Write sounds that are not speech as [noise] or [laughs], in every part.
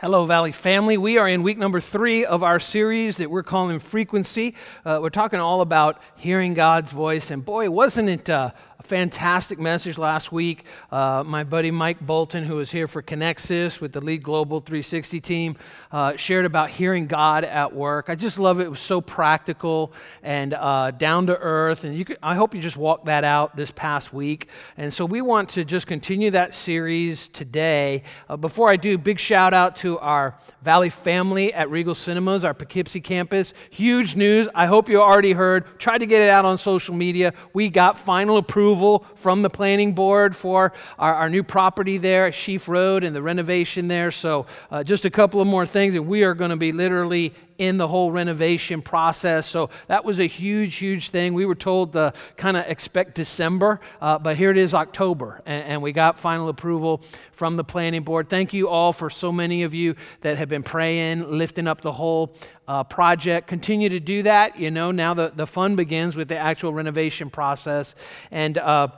Hello, Valley family. We are in week number three of our series that we're calling Frequency. Uh, we're talking all about hearing God's voice. And boy, wasn't it uh, a fantastic message last week? Uh, my buddy Mike Bolton, who was here for Connexus with the Lead Global 360 team, uh, shared about hearing God at work. I just love it. It was so practical and uh, down to earth. And could, I hope you just walked that out this past week. And so we want to just continue that series today. Uh, before I do, big shout out to our Valley family at Regal Cinemas, our Poughkeepsie campus. Huge news. I hope you already heard. Tried to get it out on social media. We got final approval from the planning board for our, our new property there at Sheafe Road and the renovation there. So, uh, just a couple of more things, and we are going to be literally in the whole renovation process. So that was a huge, huge thing. We were told to kind of expect December, uh, but here it is October, and, and, we got final approval from the planning board. Thank you all for so many of you that have been praying, lifting up the whole uh, project. Continue to do that. You know, now the, the fun begins with the actual renovation process. And, uh,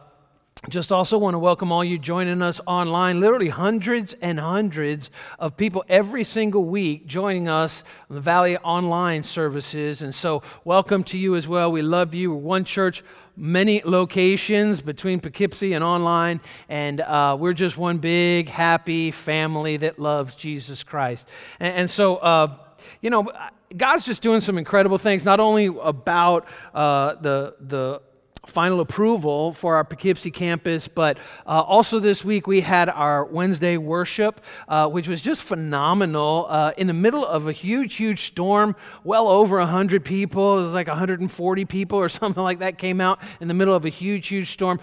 just also want to welcome all you joining us online. Literally hundreds and hundreds of people every single week joining us on the Valley online services. And so, welcome to you as well. We love you. We're one church, many locations between Poughkeepsie and online. And uh, we're just one big, happy family that loves Jesus Christ. And, and so, uh, you know, God's just doing some incredible things, not only about uh, the, the final approval for our Poughkeepsie campus. But uh, also this week we had our Wednesday worship, uh, which was just phenomenal. Uh, in the middle of a huge, huge storm, well over 100 people, it was like 140 people or [laughs] something like that came out in the middle of a huge, huge storm.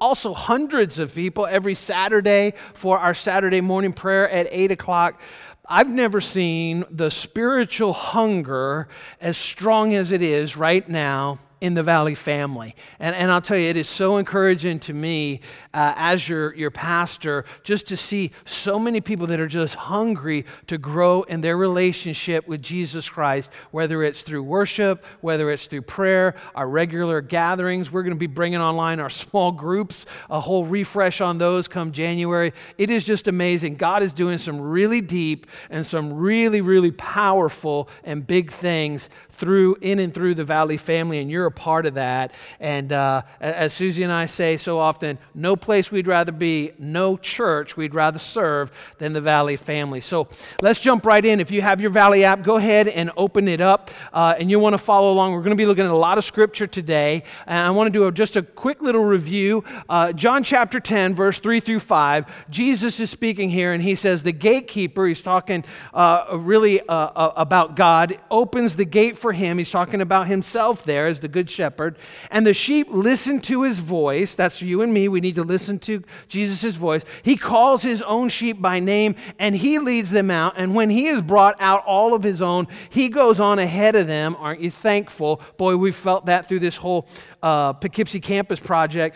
Also, hundreds of people every Saturday for our Saturday morning prayer at 8 o'clock. I've never seen the spiritual hunger as strong as it is right now in the Valley family. And, and I'll tell you, it is so encouraging to me uh, as your, your pastor just to see so many people that are just hungry to grow in their relationship with Jesus Christ, whether it's through worship, whether it's through prayer, our regular gatherings. We're going to be bringing online our small groups, a whole refresh on those come January. It is just amazing. God is doing some really deep and some really, really powerful and big things through in and through the Valley family, and you're a part of that. And uh, as Susie and I say so often, no place we'd rather be, no church we'd rather serve than the Valley family. So let's jump right in. If you have your Valley app, go ahead and open it up, uh, and you want to follow along. We're going to be looking at a lot of scripture today, and I want to do a, just a quick little review. Uh, John chapter 10, verse 3 through 5. Jesus is speaking here, and he says, The gatekeeper, he's talking uh, really uh, uh, about God, opens the gate for him. He's talking about himself there as the good shepherd. And the sheep listen to his voice. That's you and me. We need to listen to Jesus' voice. He calls his own sheep by name and he leads them out. And when he has brought out all of his own, he goes on ahead of them. Aren't you thankful? Boy, we felt that through this whole uh, Poughkeepsie campus project.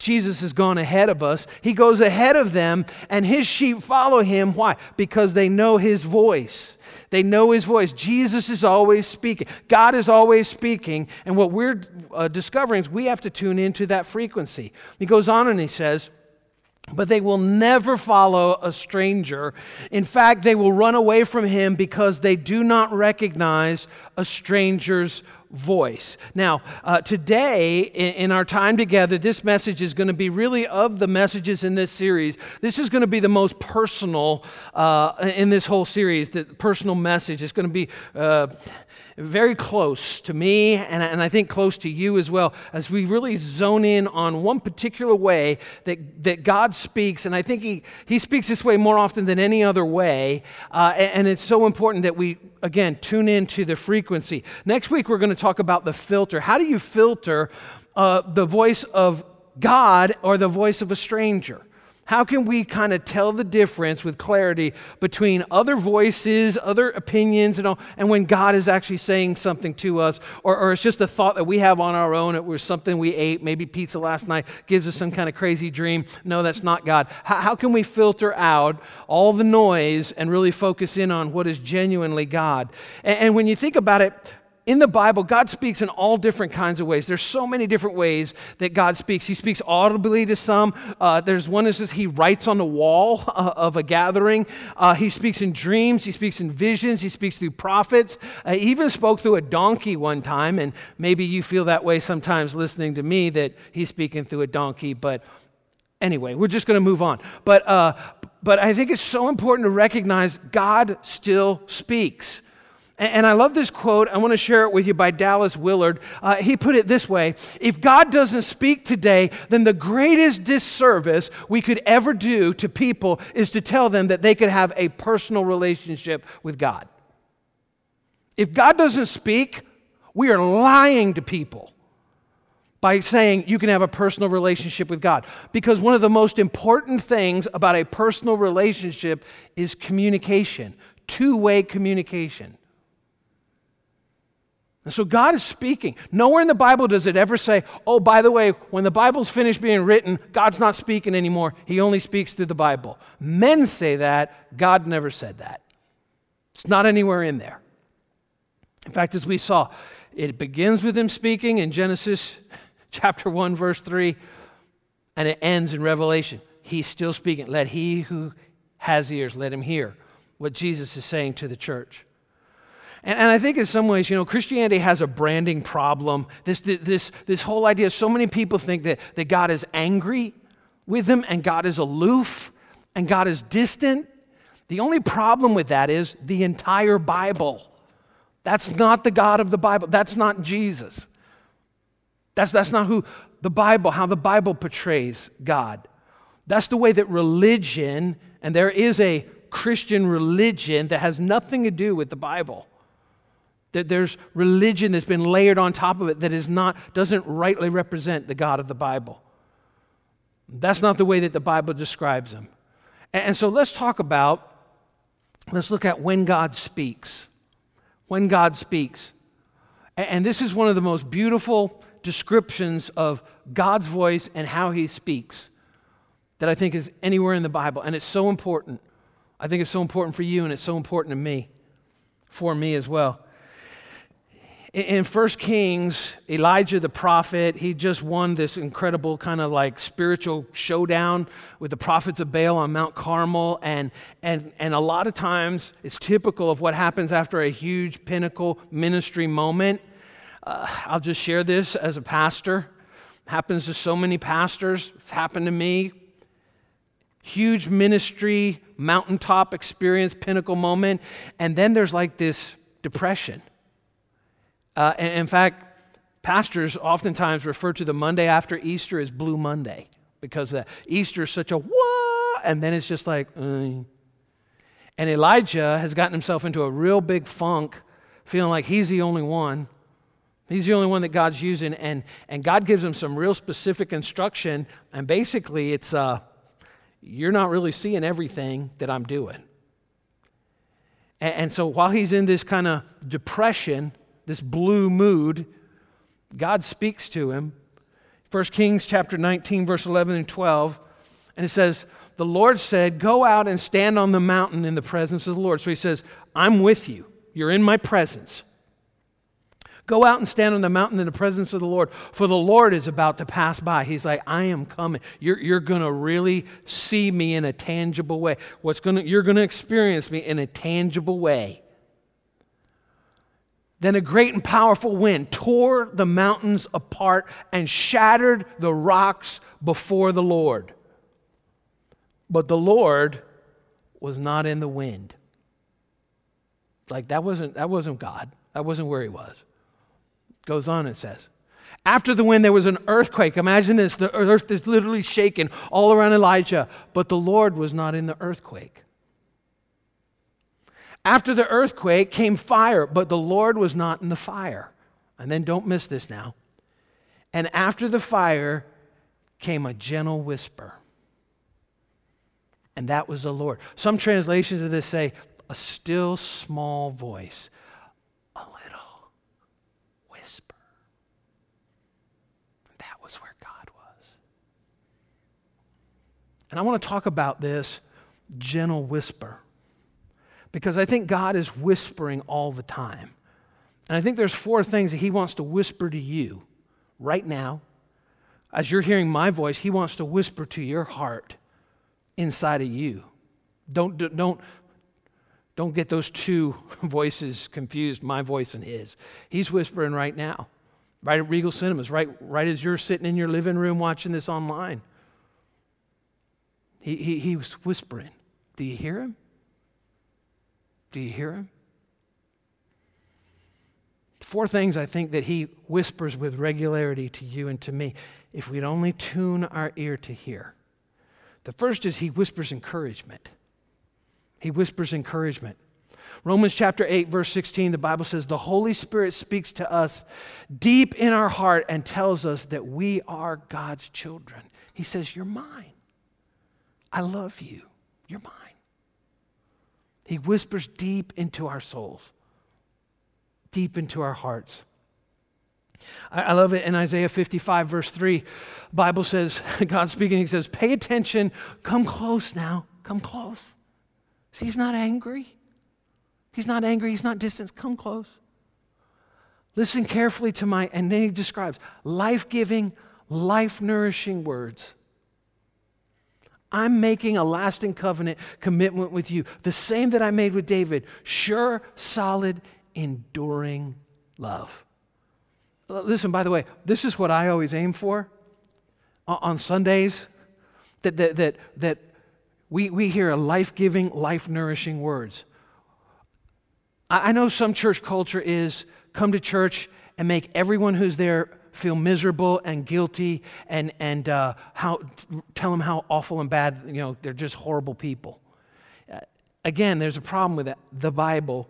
Jesus has gone ahead of us. He goes ahead of them, and his sheep follow him. Why? Because they know his voice. They know his voice. Jesus is always speaking. God is always speaking. And what we're uh, discovering is we have to tune into that frequency. He goes on and he says, but they will never follow a stranger. In fact, they will run away from him because they do not recognize a stranger's voice. Now, uh, today, in, in, our time together, this message is going to be really of the messages in this series. This is going to be the most personal uh, in this whole series. The personal message is going to be. Uh, very close to me and, and I think close to you as well as we really zone in on one particular way that, that God speaks. And I think he, he speaks this way more often than any other way. Uh, and, and it's so important that we, again, tune into the frequency. Next week, we're going to talk about the filter. How do you filter uh, the voice of God or the voice of a stranger? How can we kind of tell the difference with clarity between other voices, other opinions, and, all, and when God is actually saying something to us, or, or it's just a thought that we have on our own? It was something we ate, maybe pizza last night, gives us some kind of crazy dream. No, that's not God. How, how can we filter out all the noise and really focus in on what is genuinely God? And, and when you think about it, in the Bible, God speaks in all different kinds of ways. There's so many different ways that God speaks. He speaks audibly to some. Uh, there's one that says he writes on the wall [laughs] uh, of a gathering. Uh, he speaks in dreams. He speaks in visions. He speaks through prophets. Uh, he even spoke through a donkey one time. And maybe you feel that way sometimes listening to me that he's speaking through a donkey. But anyway, we're just going to move on. But, uh, but I think it's so important to recognize God still speaks. And I love this quote. I want to share it with you by Dallas Willard. Uh, he put it this way If God doesn't speak today, then the greatest disservice we could ever do to people is to tell them that they could have a personal relationship with God. If God doesn't speak, we are lying to people by saying you can have a personal relationship with God. Because one of the most important things about a personal relationship is communication, two way communication. And so God is speaking. Nowhere in the Bible does it ever say, oh, by the way, when the Bible's finished being written, God's not speaking anymore. He only speaks through the Bible. Men say that. God never said that. It's not anywhere in there. In fact, as we saw, it begins with him speaking in Genesis [laughs] chapter 1, verse 3, and it ends in Revelation. He's still speaking. Let he who has ears, let him hear what Jesus is saying to the church. And, and I think in some ways, you know, Christianity has a branding problem. This, this, this whole idea, so many people think that, that God is angry with them and God is aloof and God is distant. The only problem with that is the entire Bible. That's not the God of the Bible. That's not Jesus. That's, that's not who the Bible, how the Bible portrays God. That's the way that religion, and there is a Christian religion that has nothing to do with the Bible. That there's religion that's been layered on top of it that is not, doesn't rightly represent the God of the Bible. That's not the way that the Bible describes him. And so let's talk about, let's look at when God speaks. When God speaks. And this is one of the most beautiful descriptions of God's voice and how he speaks that I think is anywhere in the Bible. And it's so important. I think it's so important for you and it's so important to me, for me as well. In 1 Kings, Elijah the prophet, he just won this incredible kind of like spiritual showdown with the prophets of Baal on Mount Carmel. And, and, and a lot of times, it's typical of what happens after a huge pinnacle ministry moment. Uh, I'll just share this as a pastor. Happens to so many pastors. It's happened to me. Huge ministry, mountaintop experience, pinnacle moment. And then there's like this depression uh, in fact, pastors oftentimes refer to the Monday after Easter as Blue Monday because Easter is such a what, and then it's just like, uh. and Elijah has gotten himself into a real big funk, feeling like he's the only one. He's the only one that God's using, and, and God gives him some real specific instruction, and basically it's, uh, you're not really seeing everything that I'm doing. And, and so while he's in this kind of depression, this blue mood, God speaks to him. 1 Kings chapter 19, verse 11 and 12. And it says, The Lord said, Go out and stand on the mountain in the presence of the Lord. So he says, I'm with you. You're in my presence. Go out and stand on the mountain in the presence of the Lord, for the Lord is about to pass by. He's like, I am coming. You're, you're going to really see me in a tangible way. What's gonna, you're going to experience me in a tangible way. Then a great and powerful wind tore the mountains apart and shattered the rocks before the Lord. But the Lord was not in the wind. Like that wasn't that wasn't God. That wasn't where he was. Goes on and says. After the wind, there was an earthquake. Imagine this the earth is literally shaking all around Elijah, but the Lord was not in the earthquake. After the earthquake came fire, but the Lord was not in the fire. And then don't miss this now. And after the fire came a gentle whisper. And that was the Lord. Some translations of this say, a still small voice, a little whisper. That was where God was. And I want to talk about this gentle whisper because I think God is whispering all the time. And I think there's four things that he wants to whisper to you right now. As you're hearing my voice, he wants to whisper to your heart inside of you. Don't, don't, don't get those two [laughs] voices confused, my voice and his. He's whispering right now, right at Regal Cinemas, right, right as you're sitting in your living room watching this online. He, he, he was whispering. Do you hear him? Do you hear him? Four things I think that he whispers with regularity to you and to me if we'd only tune our ear to hear. The first is he whispers encouragement. He whispers encouragement. Romans chapter 8, verse 16, the Bible says, The Holy Spirit speaks to us deep in our heart and tells us that we are God's children. He says, You're mine. I love you. You're mine. He whispers deep into our souls, deep into our hearts. I, I love it in Isaiah 55, verse 3. Bible says, [laughs] God speaking, He says, Pay attention, come close now, come close. See, He's not angry. He's not angry, He's not distant. Come close. Listen carefully to my, and then He describes life giving, life nourishing words. I'm making a lasting covenant commitment with you, the same that I made with David sure, solid, enduring love. Uh, listen, by the way, this is what I always aim for on Sundays that, that, that, that we, we hear life giving, life nourishing words. I, I know some church culture is come to church and make everyone who's there feel miserable and guilty and, and uh, how, tell them how awful and bad, you know, they're just horrible people. Uh, again, there's a problem with that. The Bible,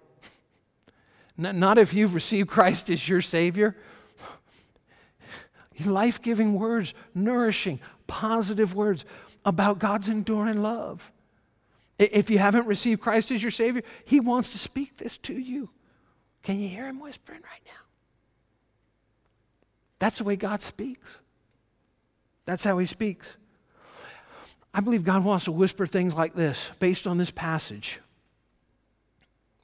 not, if you've received Christ as your Savior, life giving words, nourishing, positive words about God's enduring love. If you haven't received Christ as your Savior, He wants to speak this to you. Can you hear Him whispering right now? That's the way God speaks. That's how He speaks. I believe God wants to whisper things like this based on this passage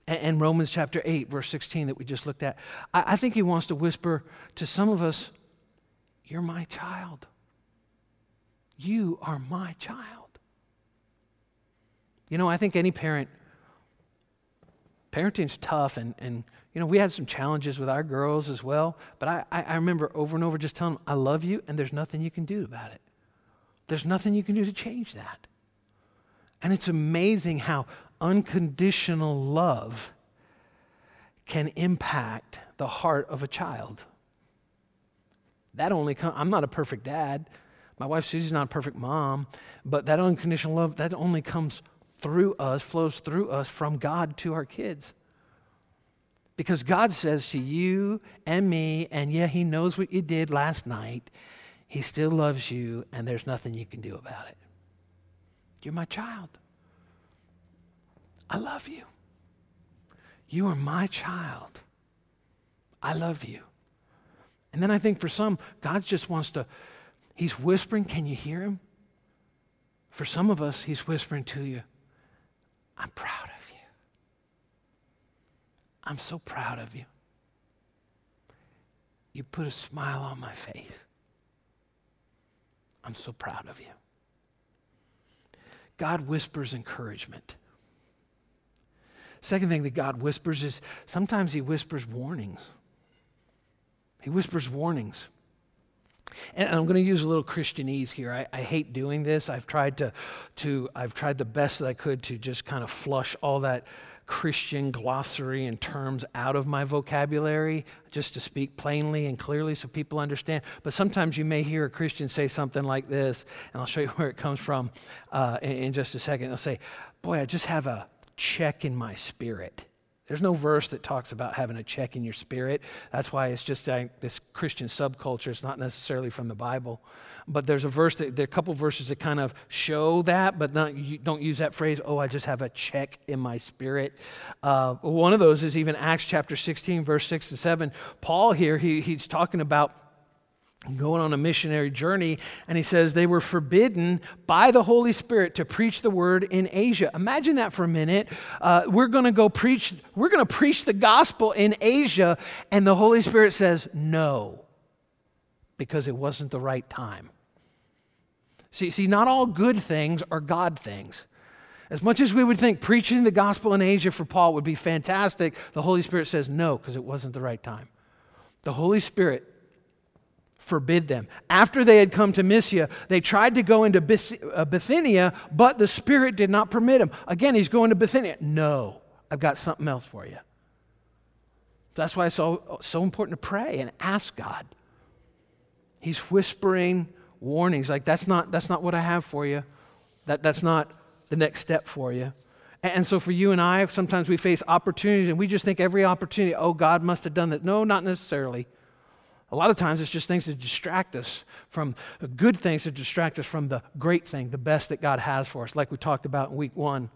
and Romans chapter 8, verse 16 that we just looked at. I think He wants to whisper to some of us, You're my child. You are my child. You know, I think any parent, parenting's tough and, and you know, we had some challenges with our girls as well, but I, I remember over and over just telling them, I love you, and there's nothing you can do about it. There's nothing you can do to change that. And it's amazing how unconditional love can impact the heart of a child. That only comes, I'm not a perfect dad. My wife Susie's not a perfect mom, but that unconditional love, that only comes through us, flows through us from God to our kids. Because God says to you and me, and yeah, He knows what you did last night. He still loves you, and there's nothing you can do about it. You're my child. I love you. You are my child. I love you. And then I think for some, God just wants to, He's whispering. Can you hear Him? For some of us, He's whispering to you, I'm proud of I'm so proud of you. You put a smile on my face. I'm so proud of you. God whispers encouragement. Second thing that God whispers is sometimes He whispers warnings. He whispers warnings. And I'm going to use a little Christianese here. I, I, hate doing this. I've tried to, to, I've tried the best that I could to just kind of flush all that Christian glossary and terms out of my vocabulary just to speak plainly and clearly so people understand. But sometimes you may hear a Christian say something like this, and I'll show you [laughs] where it comes from uh, in, in just a second. They'll say, Boy, I just have a check in my spirit. There's no verse that talks about having a check in your spirit. That's why it's just uh, this Christian subculture. It's not necessarily from the Bible. But there's a verse, that, there are a couple verses that kind of show that, but not, don't use that phrase, oh, I just have a check in my spirit. Uh, one of those is even Acts chapter 16, verse 6 and 7. Paul here, he, he's talking about going on a missionary journey, and he says they were forbidden by the Holy Spirit to preach the word in Asia. Imagine that for a minute. Uh, we're going to go preach. We're going to preach the gospel in Asia, and the Holy Spirit says no, because it wasn't the right time. See, see, not all good things are God things. As much as we would think preaching the gospel in Asia for Paul would be fantastic, the Holy Spirit says no, because it wasn't the right time. The Holy Spirit forbid them. After they had come to Mysia, they tried to go into uh, Bithynia, but the Spirit did not permit them. Again, he's going to Bithynia. No, I've got something else for you. That's why it's so, so important to pray and ask God. He's whispering warnings like, that's not, that's not what I have for you. That, that's not the next step for you. And so for you and I, sometimes we face opportunities and we just think every opportunity, oh, God must have done that. No, not necessarily. A lot of times it's just things that distract us from good things that distract us from the great thing, the best that God has for us, like we talked about in week one.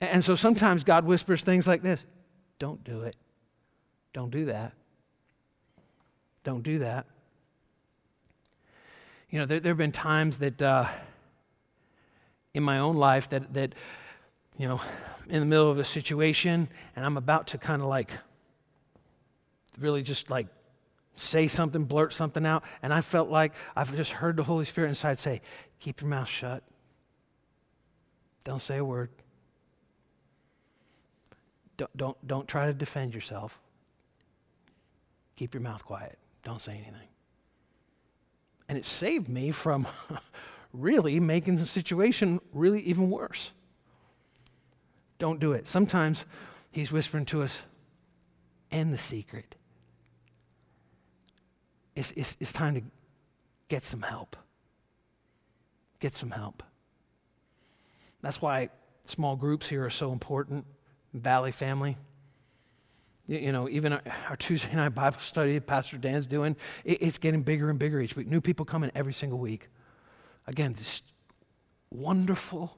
And so sometimes God whispers things like this Don't do it. Don't do that. Don't do that. You know, there, there have been times that uh, in my own life that, that, you know, in the middle of a situation and I'm about to kind of like really just like say something, blurt something out, and I felt like I've just heard the Holy Spirit inside say, Keep your mouth shut. Don't say a word. Don't, don't, don't try to defend yourself. Keep your mouth quiet. Don't say anything. And it saved me from [laughs] really making the situation really even worse. Don't do it. Sometimes he's whispering to us, end the secret it's, it's, it's time to get some help. Get some help. That's why small groups here are so important. Valley family. You, you know, even our, our, Tuesday night Bible study Pastor Dan's doing, it, it's getting bigger and bigger each week. New people coming every single week. Again, this wonderful,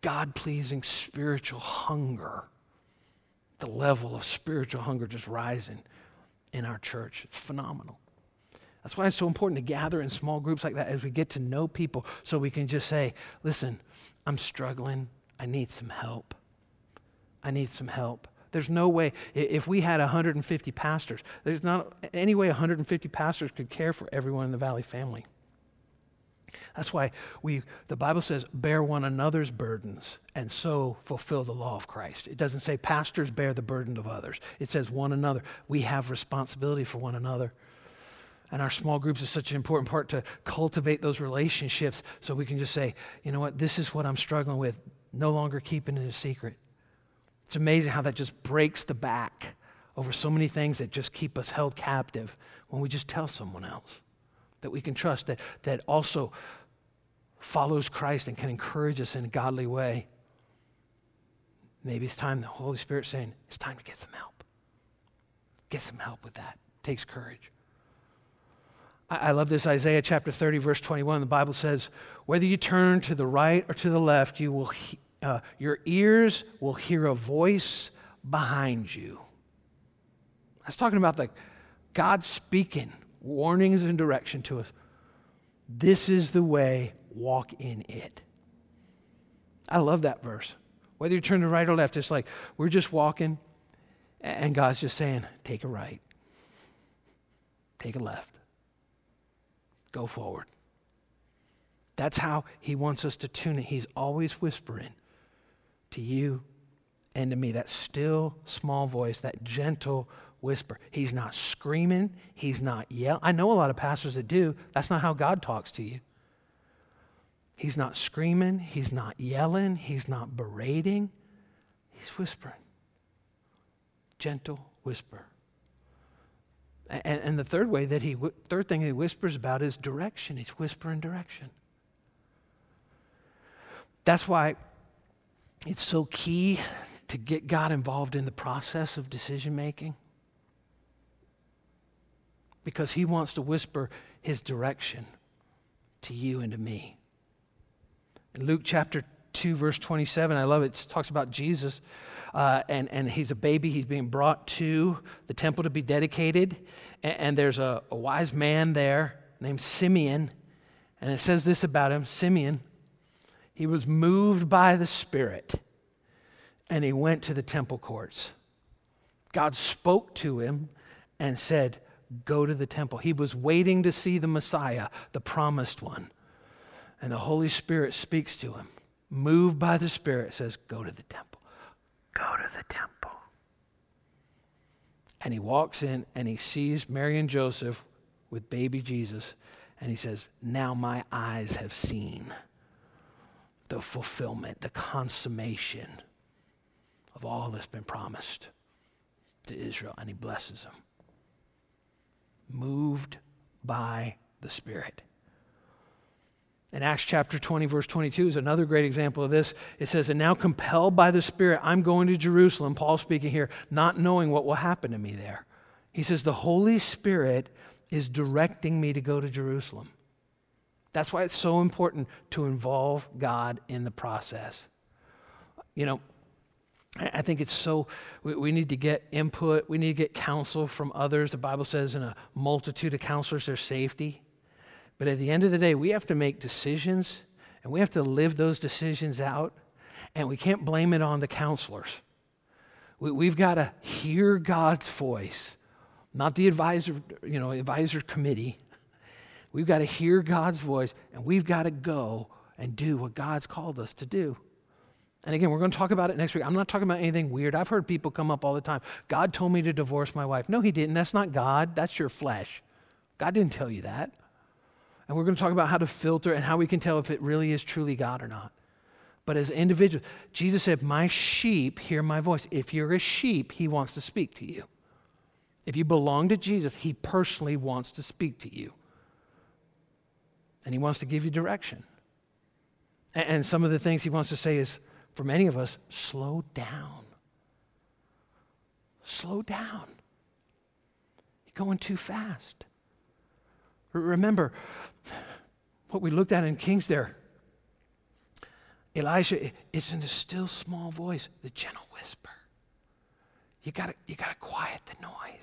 God pleasing spiritual hunger. The level of spiritual hunger just rising in our church. It's phenomenal. That's why it's so important to gather in small groups like that as we get to know people so we can just say, listen, I'm struggling. I need some help. I need some help. There's no way, if we had 150 pastors, there's not any way 150 pastors could care for everyone in the Valley family. That's why we, the Bible says, bear one another's burdens and so fulfill the law of Christ. It doesn't say pastors bear the burden of others. It says one another. We have responsibility for one another. And our small groups is such an important part to cultivate those relationships so we can just say, you know what, this is what I'm struggling with. No longer keeping it a secret. It's amazing how that just breaks the back over so many things that just keep us held captive when we just tell someone else that we can trust, that, that also follows Christ and can encourage us in a godly way. Maybe it's time the Holy Spirit saying, it's time to get some help. Get some help with that. It takes courage. I love this Isaiah chapter 30, verse 21. The Bible says, Whether you turn to the right or to the left, you will he- uh, your ears will hear a voice behind you. That's talking about the God speaking warnings and direction to us. This is the way, walk in it. I love that verse. Whether you turn to right or left, it's like we're just walking, and God's just saying, take a right, take a left go forward. That's how he wants us to tune it. He's always whispering to you and to me, that still small voice, that gentle whisper. He's not screaming, he's not yelling. I know a lot of pastors that do. That's not how God talks to you. He's not screaming, he's not yelling, he's not berating. He's whispering. Gentle whisper. And, and the third way that he, third thing he whispers about is direction. He's whispering direction. That's why it's so key to get God involved in the process of decision making. Because he wants to whisper his direction to you and to me. In Luke chapter 2, verse 27. I love it. It talks about Jesus, uh, and, and he's a baby. He's being brought to the temple to be dedicated. And, and there's a, a wise man there named Simeon. And it says this about him Simeon, he was moved by the Spirit, and he went to the temple courts. God spoke to him and said, Go to the temple. He was waiting to see the Messiah, the promised one. And the Holy Spirit speaks to him, moved by the Spirit, says, Go to the temple. Go to the temple. And he walks in and he sees Mary and Joseph with baby Jesus. And he says, Now my eyes have seen the fulfillment, the consummation of all that's been promised to Israel, and he blesses them. Moved by the Spirit. In Acts chapter 20, verse 22 is another great example of this. It says, And now compelled by the Spirit, I'm going to Jerusalem, Paul speaking here, not knowing what will happen to me there. He says, The Holy Spirit is directing me to go to Jerusalem. That's why it's so important to involve God in the process. You know, I think it's so, we, we, need to get input, we need to get counsel from others. The Bible says, in a multitude of counselors, there's safety. But at the end of the day, we have to make decisions and we have to live those decisions out, and we can't blame it on the counselors. We, we've got to hear God's voice, not the advisor, you know, advisor committee. We've got to hear God's voice, and we've got to go and do what God's called us to do. And again, we're going to talk about it next week. I'm not talking about anything weird. I've heard people come up all the time. God told me to divorce my wife. No, he didn't. That's not God. That's your flesh. God didn't tell you that. And we're going to talk about how to filter and how we can tell if it really is truly God or not. But as individuals, Jesus said, My sheep hear my voice. If you're a sheep, he wants to speak to you. If you belong to Jesus, he personally wants to speak to you. And he wants to give you direction. And some of the things he wants to say is, for many of us, slow down. Slow down. You're going too fast. Remember what we looked at in Kings there. Elijah, it's in a still small voice, the gentle whisper. You gotta, you gotta quiet the noise.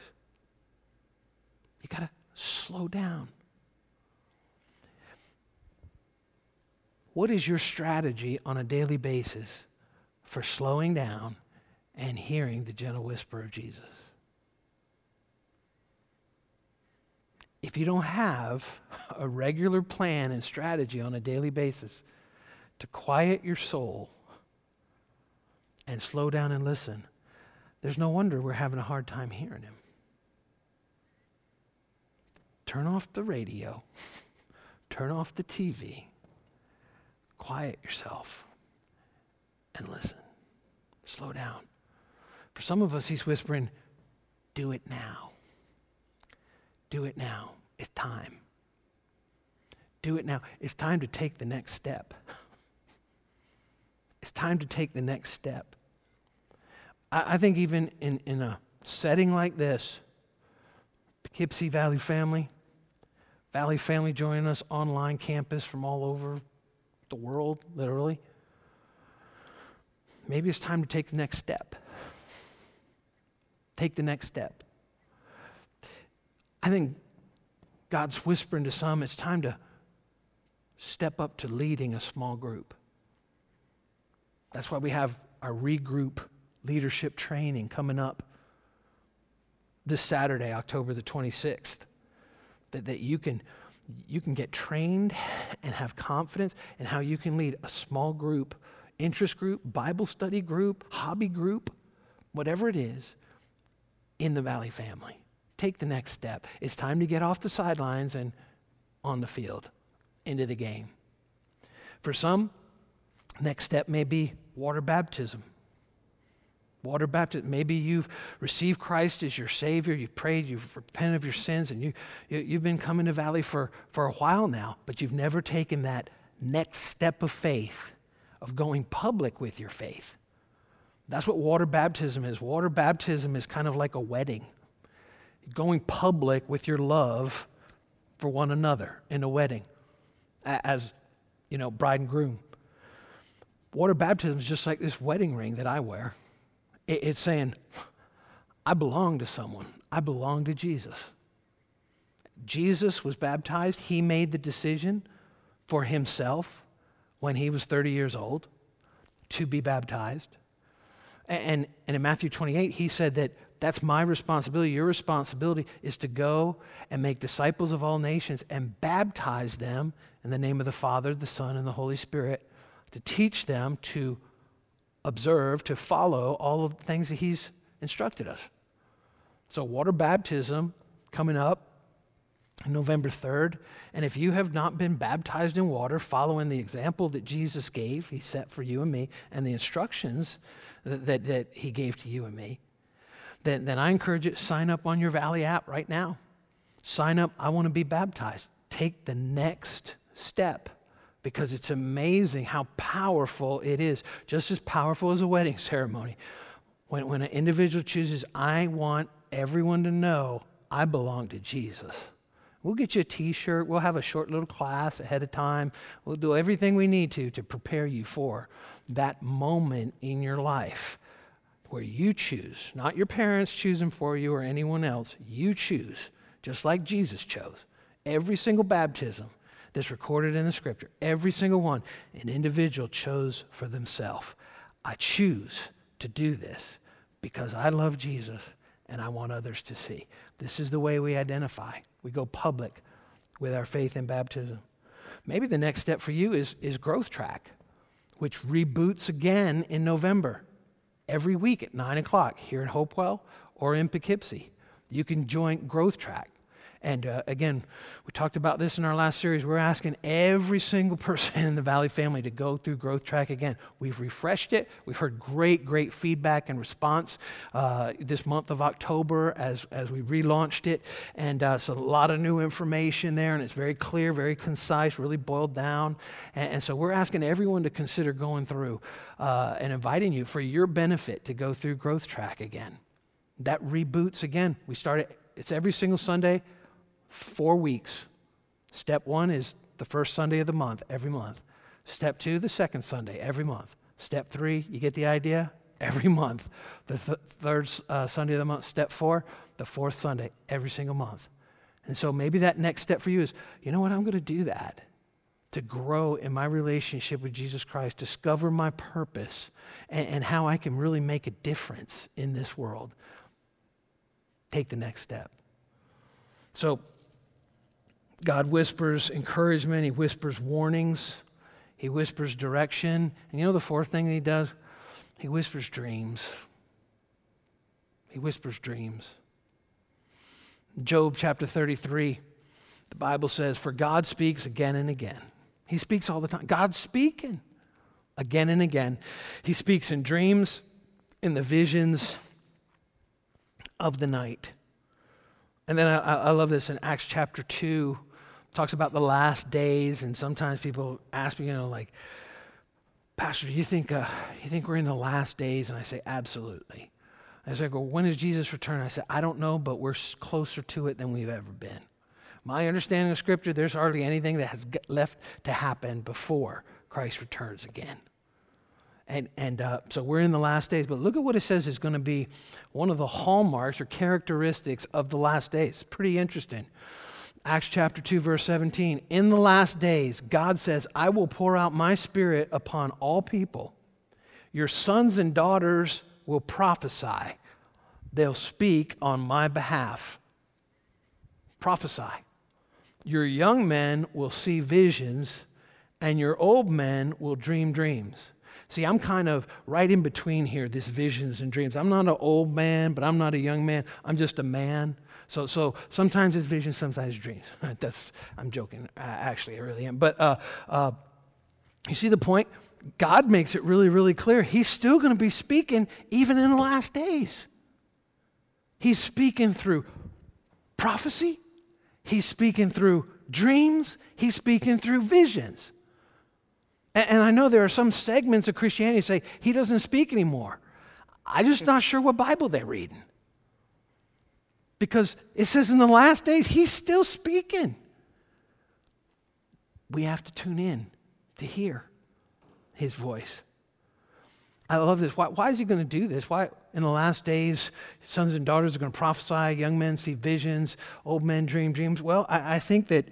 You gotta slow down. What is your strategy on a daily basis for slowing down and hearing the gentle whisper of Jesus? If you don't have a regular plan and strategy on a daily basis to quiet your soul and slow down and listen, there's no wonder we're having a hard time hearing him. Turn off the radio, turn off the TV quiet yourself and listen. Slow down. For some of us, he's whispering, do it now. Do it now. It's time. Do it now. It's time to take the next step. [laughs] It's time to take the next step. I, I think even in, in a setting like this, Poughkeepsie Valley family, Valley family joining us online campus from all over the world, literally. Maybe it's time to take the next step. Take the next step. I think God's whispering to some, it's time to step up to leading a small group. That's why we have our regroup leadership training coming up this Saturday, October the 26th. That, that you can you can get trained and have confidence in how you can lead a small group, interest group, Bible study group, hobby group, whatever it is, in the Valley family. Take the next step. It's time to get off the sidelines and on the field, into the game. For some, next step may be water baptism. Water baptism. Maybe you've received Christ as your Savior. You've prayed. You've repented of your sins, and you, you, have been coming to Valley for, for a while now, but you've never taken that next step of faith, of going public with your faith. That's what water baptism is. Water baptism is kind of like a wedding, going public with your love for one another in a wedding as, you know, bride and groom. Water baptism is just like this wedding ring that I wear. It's saying, I belong to someone, I belong to Jesus. Jesus was baptized, he made the decision for himself when he was 30 years old to be baptized. And, and in Matthew 28, he said that that's my responsibility. Your responsibility is to go and make disciples of all nations and baptize them in the name of the Father, the Son, and the Holy Spirit, to teach them to observe, to follow all of the things that He's instructed us. So, water baptism coming up November 3rd. And if you have not been baptized in water, following the example that Jesus gave, He set for you and me, and the instructions that, that, that He gave to you and me, then, then I encourage you sign up on your Valley app right now. Sign up, I want to be baptized. Take the next step because it's amazing how powerful it is, just as powerful as a wedding [laughs] ceremony. When, when an individual chooses, I want everyone to know I belong to Jesus. We'll get you a t shirt. We'll have a short little class ahead of time. We'll do everything we need to to prepare you for that moment in your life where you choose, not your parents choosing for you or anyone else. You choose, just like Jesus chose. Every single baptism that's recorded in the scripture, every single one, an individual chose for themselves. I choose to do this because I love Jesus and I want others to see. This is the way we identify. We go public with our faith in baptism. Maybe the next step for you is, is Growth Track, which reboots again in November every week at 9 o'clock here in Hopewell or in Poughkeepsie. You can join Growth Track. And uh, again, we talked about this in our last series. We're asking every single [laughs] person in the Valley family to go through Growth Track again. We've refreshed it. We've heard great, great feedback and response uh, this month of October as, as we relaunched it. And uh, so a lot of new information there, and it's very clear, very concise, really boiled down. And, and so we're asking everyone to consider going through uh, and inviting you for your benefit to go through Growth Track again. That reboots again. We started, it's every single Sunday four weeks. Step one is the first Sunday of the month, every month. Step two, the second Sunday, every month. Step three, you get the idea? [laughs] Every month. The th- third uh, Sunday of the month. Step four, the fourth Sunday, every single month. And so maybe that next step for you is you know what? I'm going to do that to grow in my relationship with Jesus Christ, discover my purpose, and, and how I can really make a difference in this world. Take the next step. So, God whispers encouragement, He whispers warnings, He whispers direction. And you know the fourth thing that He does? He whispers dreams. He whispers dreams. Job chapter 33, the Bible says, For God speaks again and again. He speaks all the time. God's speaking again and again. He speaks in dreams, in the visions of the night. And then I, I love this in Acts chapter 2 talks about the last days, and sometimes people ask me, you know, like, Pastor, do you think, uh, you think we're in the last days? And I say, absolutely. I say, well, when does Jesus return? I said, I don't know, but we're closer to it than we've ever been. My understanding of Scripture, there's hardly anything that has left to happen before Christ returns again. And, and uh, so we're in the last days, but look at what it says is going to be one of the hallmarks or characteristics of the last days. Pretty interesting. Acts chapter 2, verse 17. In the last days, God says, I will pour out my spirit upon all people. Your sons and daughters will prophesy, they'll speak on my behalf. Prophesy. Your young men will see visions, and your old men will dream dreams. See, I'm kind of right in between here, this visions and dreams. I'm not an old man, but I'm not a young man. I'm just a man so, so sometimes it's visions, sometimes it's dreams. [laughs] That's, I'm joking. Actually, I really am. But uh, uh, you see the point? God makes it really, really clear. He's still going to be speaking even in the last days. He's speaking through prophecy, He's speaking through dreams, He's speaking through visions. And, and I know there are some segments of Christianity say He doesn't speak anymore. I'm just not sure what Bible they're reading because it says in the last days, he's still speaking. We have to tune in to hear his voice. I love this. Why, why is he going to do this? Why, in the last days, sons and daughters are going to prophesy, young men see visions, old men dream dreams? Well, I, I think that,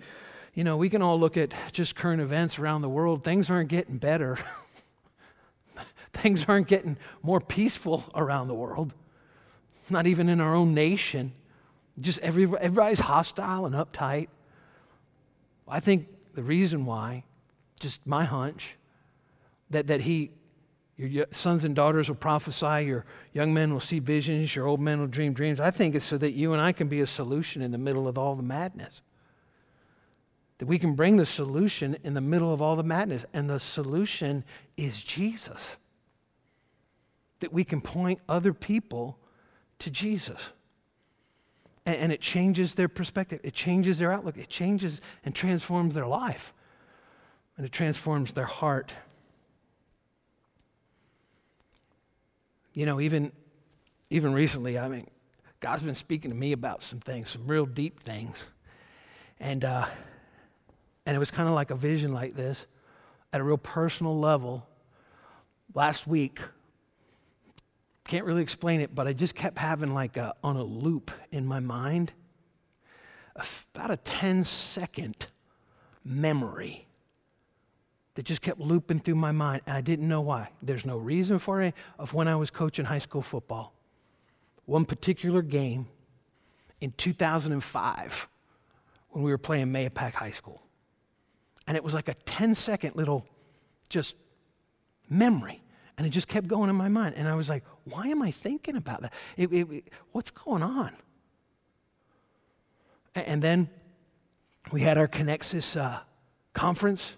you know, we can all look at just current events around the world. Things aren't getting better, [laughs] things aren't getting more peaceful around the world, not even in our own nation. Just every, everybody's hostile and uptight. I think the reason why, just my hunch, that, that he, your sons and daughters will prophesy, your young men will see visions, your old men will dream dreams. I think it's so that you and I can be a solution in the middle of all the madness. That we can bring the solution in the middle of all the madness. And the solution is Jesus. That we can point other people to Jesus and, and it changes their perspective, it changes their outlook, it changes and transforms their life, and it transforms their heart. You know, even, even recently, I mean, God's been speaking to me about some things, some real deep things. And, uh, and it was kind of like a vision like this at a real personal level. Last week, can't really explain it, but I just kept having like a, on a loop in my mind about a 10 second memory that just kept looping through my mind, and I didn't know why. There's no reason for it of when I was coaching high school football. One particular game in 2005 when we were playing Mahopac High School. And it was like a 10 second little just memory. And it just kept going in my mind. And I was like, why am I thinking about that? It, it, it, what's going on? And then we had our Connexus uh, conference.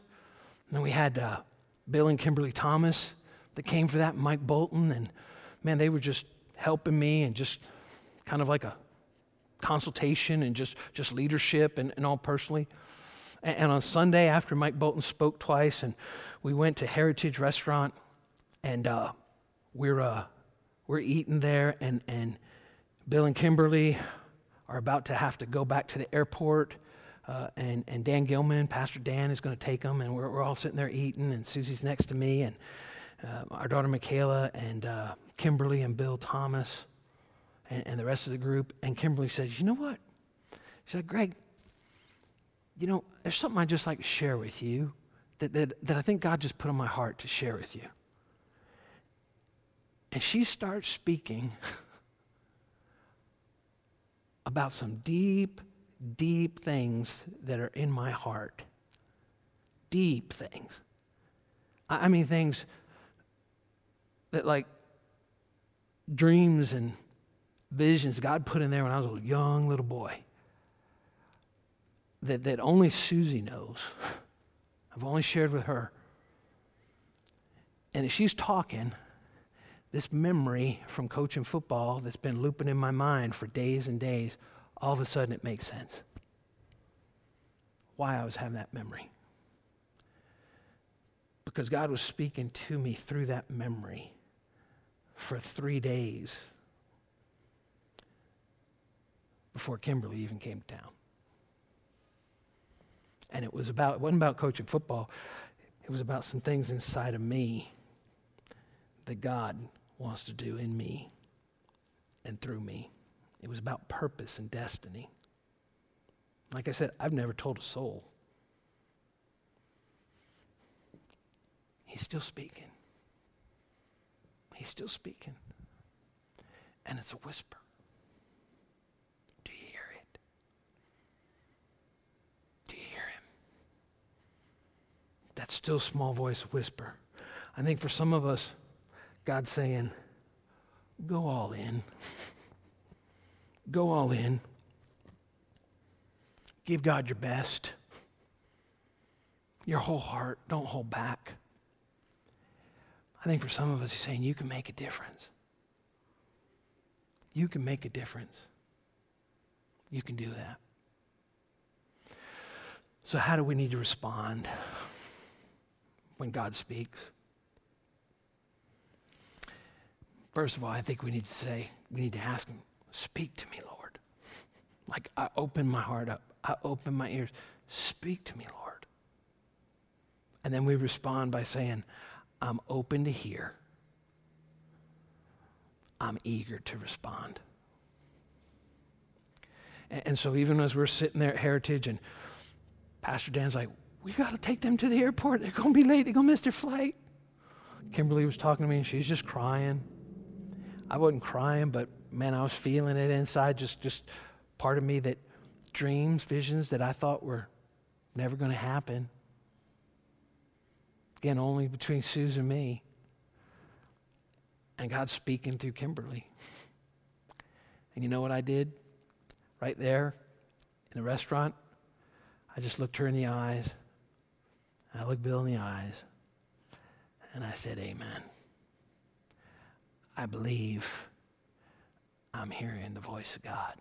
And we had uh, Bill and Kimberly Thomas that came for that, Mike Bolton. And man, they were just helping me and just kind of like a consultation and just, just leadership and, and all personally. And, and on Sunday, after Mike Bolton spoke twice, and we went to Heritage Restaurant and uh, we're uh, we're eating there, and and Bill and Kimberly are about to have to go back to the airport. Uh, and, and Dan Gilman, Pastor Dan, is going to take them, and we're, we're all sitting there eating, and Susie's next to me, and uh, our daughter Michaela, and uh, Kimberly, and Bill Thomas, and, and the rest of the group. And Kimberly says, You know what? She said, Greg, you know, there's something I'd just like to share with you that, that, that I think God just put on my heart to share with you. And she starts speaking [laughs] about some deep, deep things that are in my heart. Deep things. I mean, things that, like, dreams and visions God put in there when I was a young little boy that, that only Susie knows. [laughs] I've only shared with her. And as she's talking, this memory from coaching football that's been looping in my mind for days and days, all of a sudden it makes sense. Why I was having that memory. Because God was speaking to me through that memory for three days before Kimberly even came to town. And it was about, it wasn't about coaching football, it was about some things inside of me that God wants to do in me and through me. It was about purpose and destiny. Like I said, I've never told a soul. He's still speaking. He's still speaking. And it's a whisper. Do you hear it? Do you hear him? That still small voice whisper. I think for some of us, God's saying, go all in. go all in. Give God your best, your whole heart. Don't hold back. I think for some of us, He's saying, you can make a difference. You can make a difference. You can do that. So, how do we need to respond when God speaks? First of all, I think we need to say, we need to ask Him, Speak to me, Lord. Like I open my heart up, I open my ears. Speak to me, Lord. And then we respond by saying, I'm open to hear. I'm eager to respond. And, and so even as we're sitting there at Heritage and Pastor Dan's like, we got to take them to the airport. They're going to be late. They're going to miss their flight. Kimberly was talking to me and she's just crying. I wasn't crying, but man, I was feeling it inside. Just, just part of me that dreams, visions that I thought were never going to happen. Again, only between Susan and me. And God's speaking through Kimberly. And you know what I did? Right there in the restaurant, I just looked her in the eyes. I looked Bill in the eyes. And I said, Amen. I believe I'm hearing the voice of God.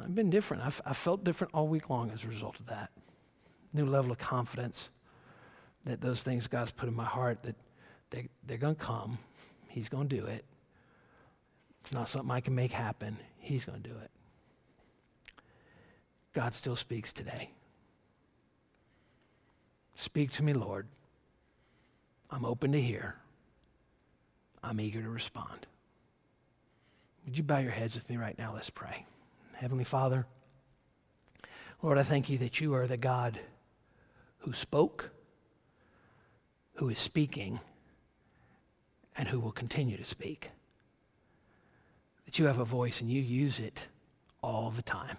I've been different. I've, I felt different all week long as a result of that. New level of confidence that those things God's put in my heart that they, they're going to come. He's going to do it. It's not something I can make happen. He's going to do it. God still speaks today. Speak to me, Lord. I'm open to hear. I'm eager to respond. Would you bow your heads with me right now? Let's pray. Heavenly Father, Lord, I thank you that you are the God who spoke, who is speaking, and who will continue to speak. That you have a voice and you use it all the time.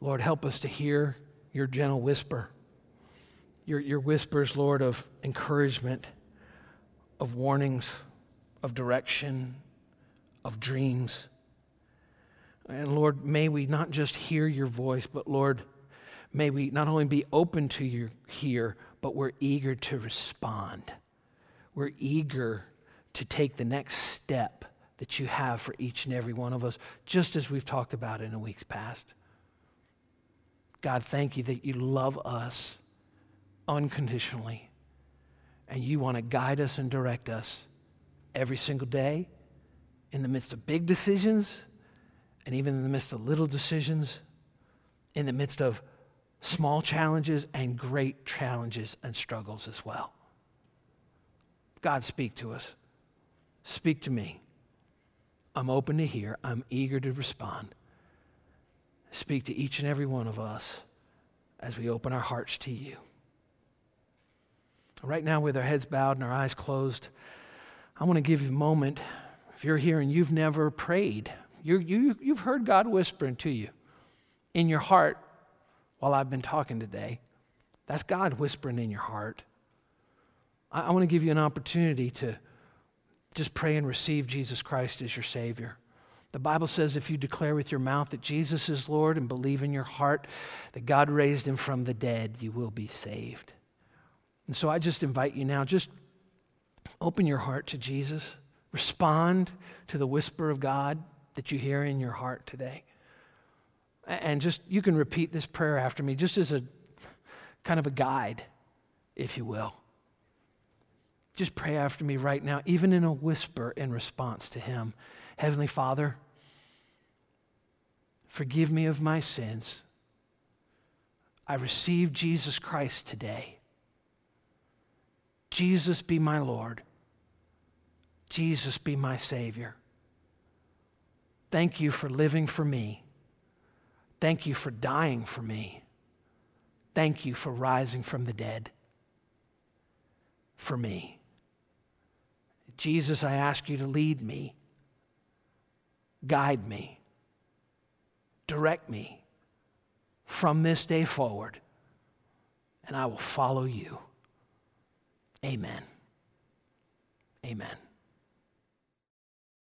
Lord, help us to hear your gentle whisper, your, your whispers, Lord, of encouragement, of warnings, of direction, of dreams. And Lord, may we not just hear your voice, but Lord, may we not only be open to your hear, but we're eager to respond. We're eager to take the next step that you have for each and every one of us, just as we've talked about in the weeks past. God, thank you that you love us unconditionally and you want to guide us and direct us every single day in the midst of big decisions and even in the midst of little decisions, in the midst of small challenges and great challenges and struggles as well. God, speak to us. Speak to me. I'm open to hear. I'm eager to respond. Speak to each and every one of us as we open our hearts to you. Right now, with our heads bowed and our eyes closed, I want to give you a moment. If you're here and you've never prayed, you you, you've heard God whispering to you in your heart while I've been talking today. That's God whispering in your heart. I, I want to give you an opportunity to just pray and receive Jesus Christ as your Savior. The Bible says if you declare with your mouth that Jesus is Lord and believe in your heart that God raised him from the dead, you will be saved. And so I just invite you now, just open your heart to Jesus. Respond to the whisper of God that you hear in your heart today. And just, you can repeat this prayer after me, just as a kind of a guide, if you will. Just pray after me right now, even in a whisper in response to Him. Heavenly Father, forgive me of my sins. I receive Jesus Christ today. Jesus be my Lord. Jesus be my Savior. Thank you for living for me. Thank you for dying for me. Thank you for rising from the dead for me. Jesus, I ask you to lead me, guide me, direct me from this day forward, and I will follow you. Amen. Amen.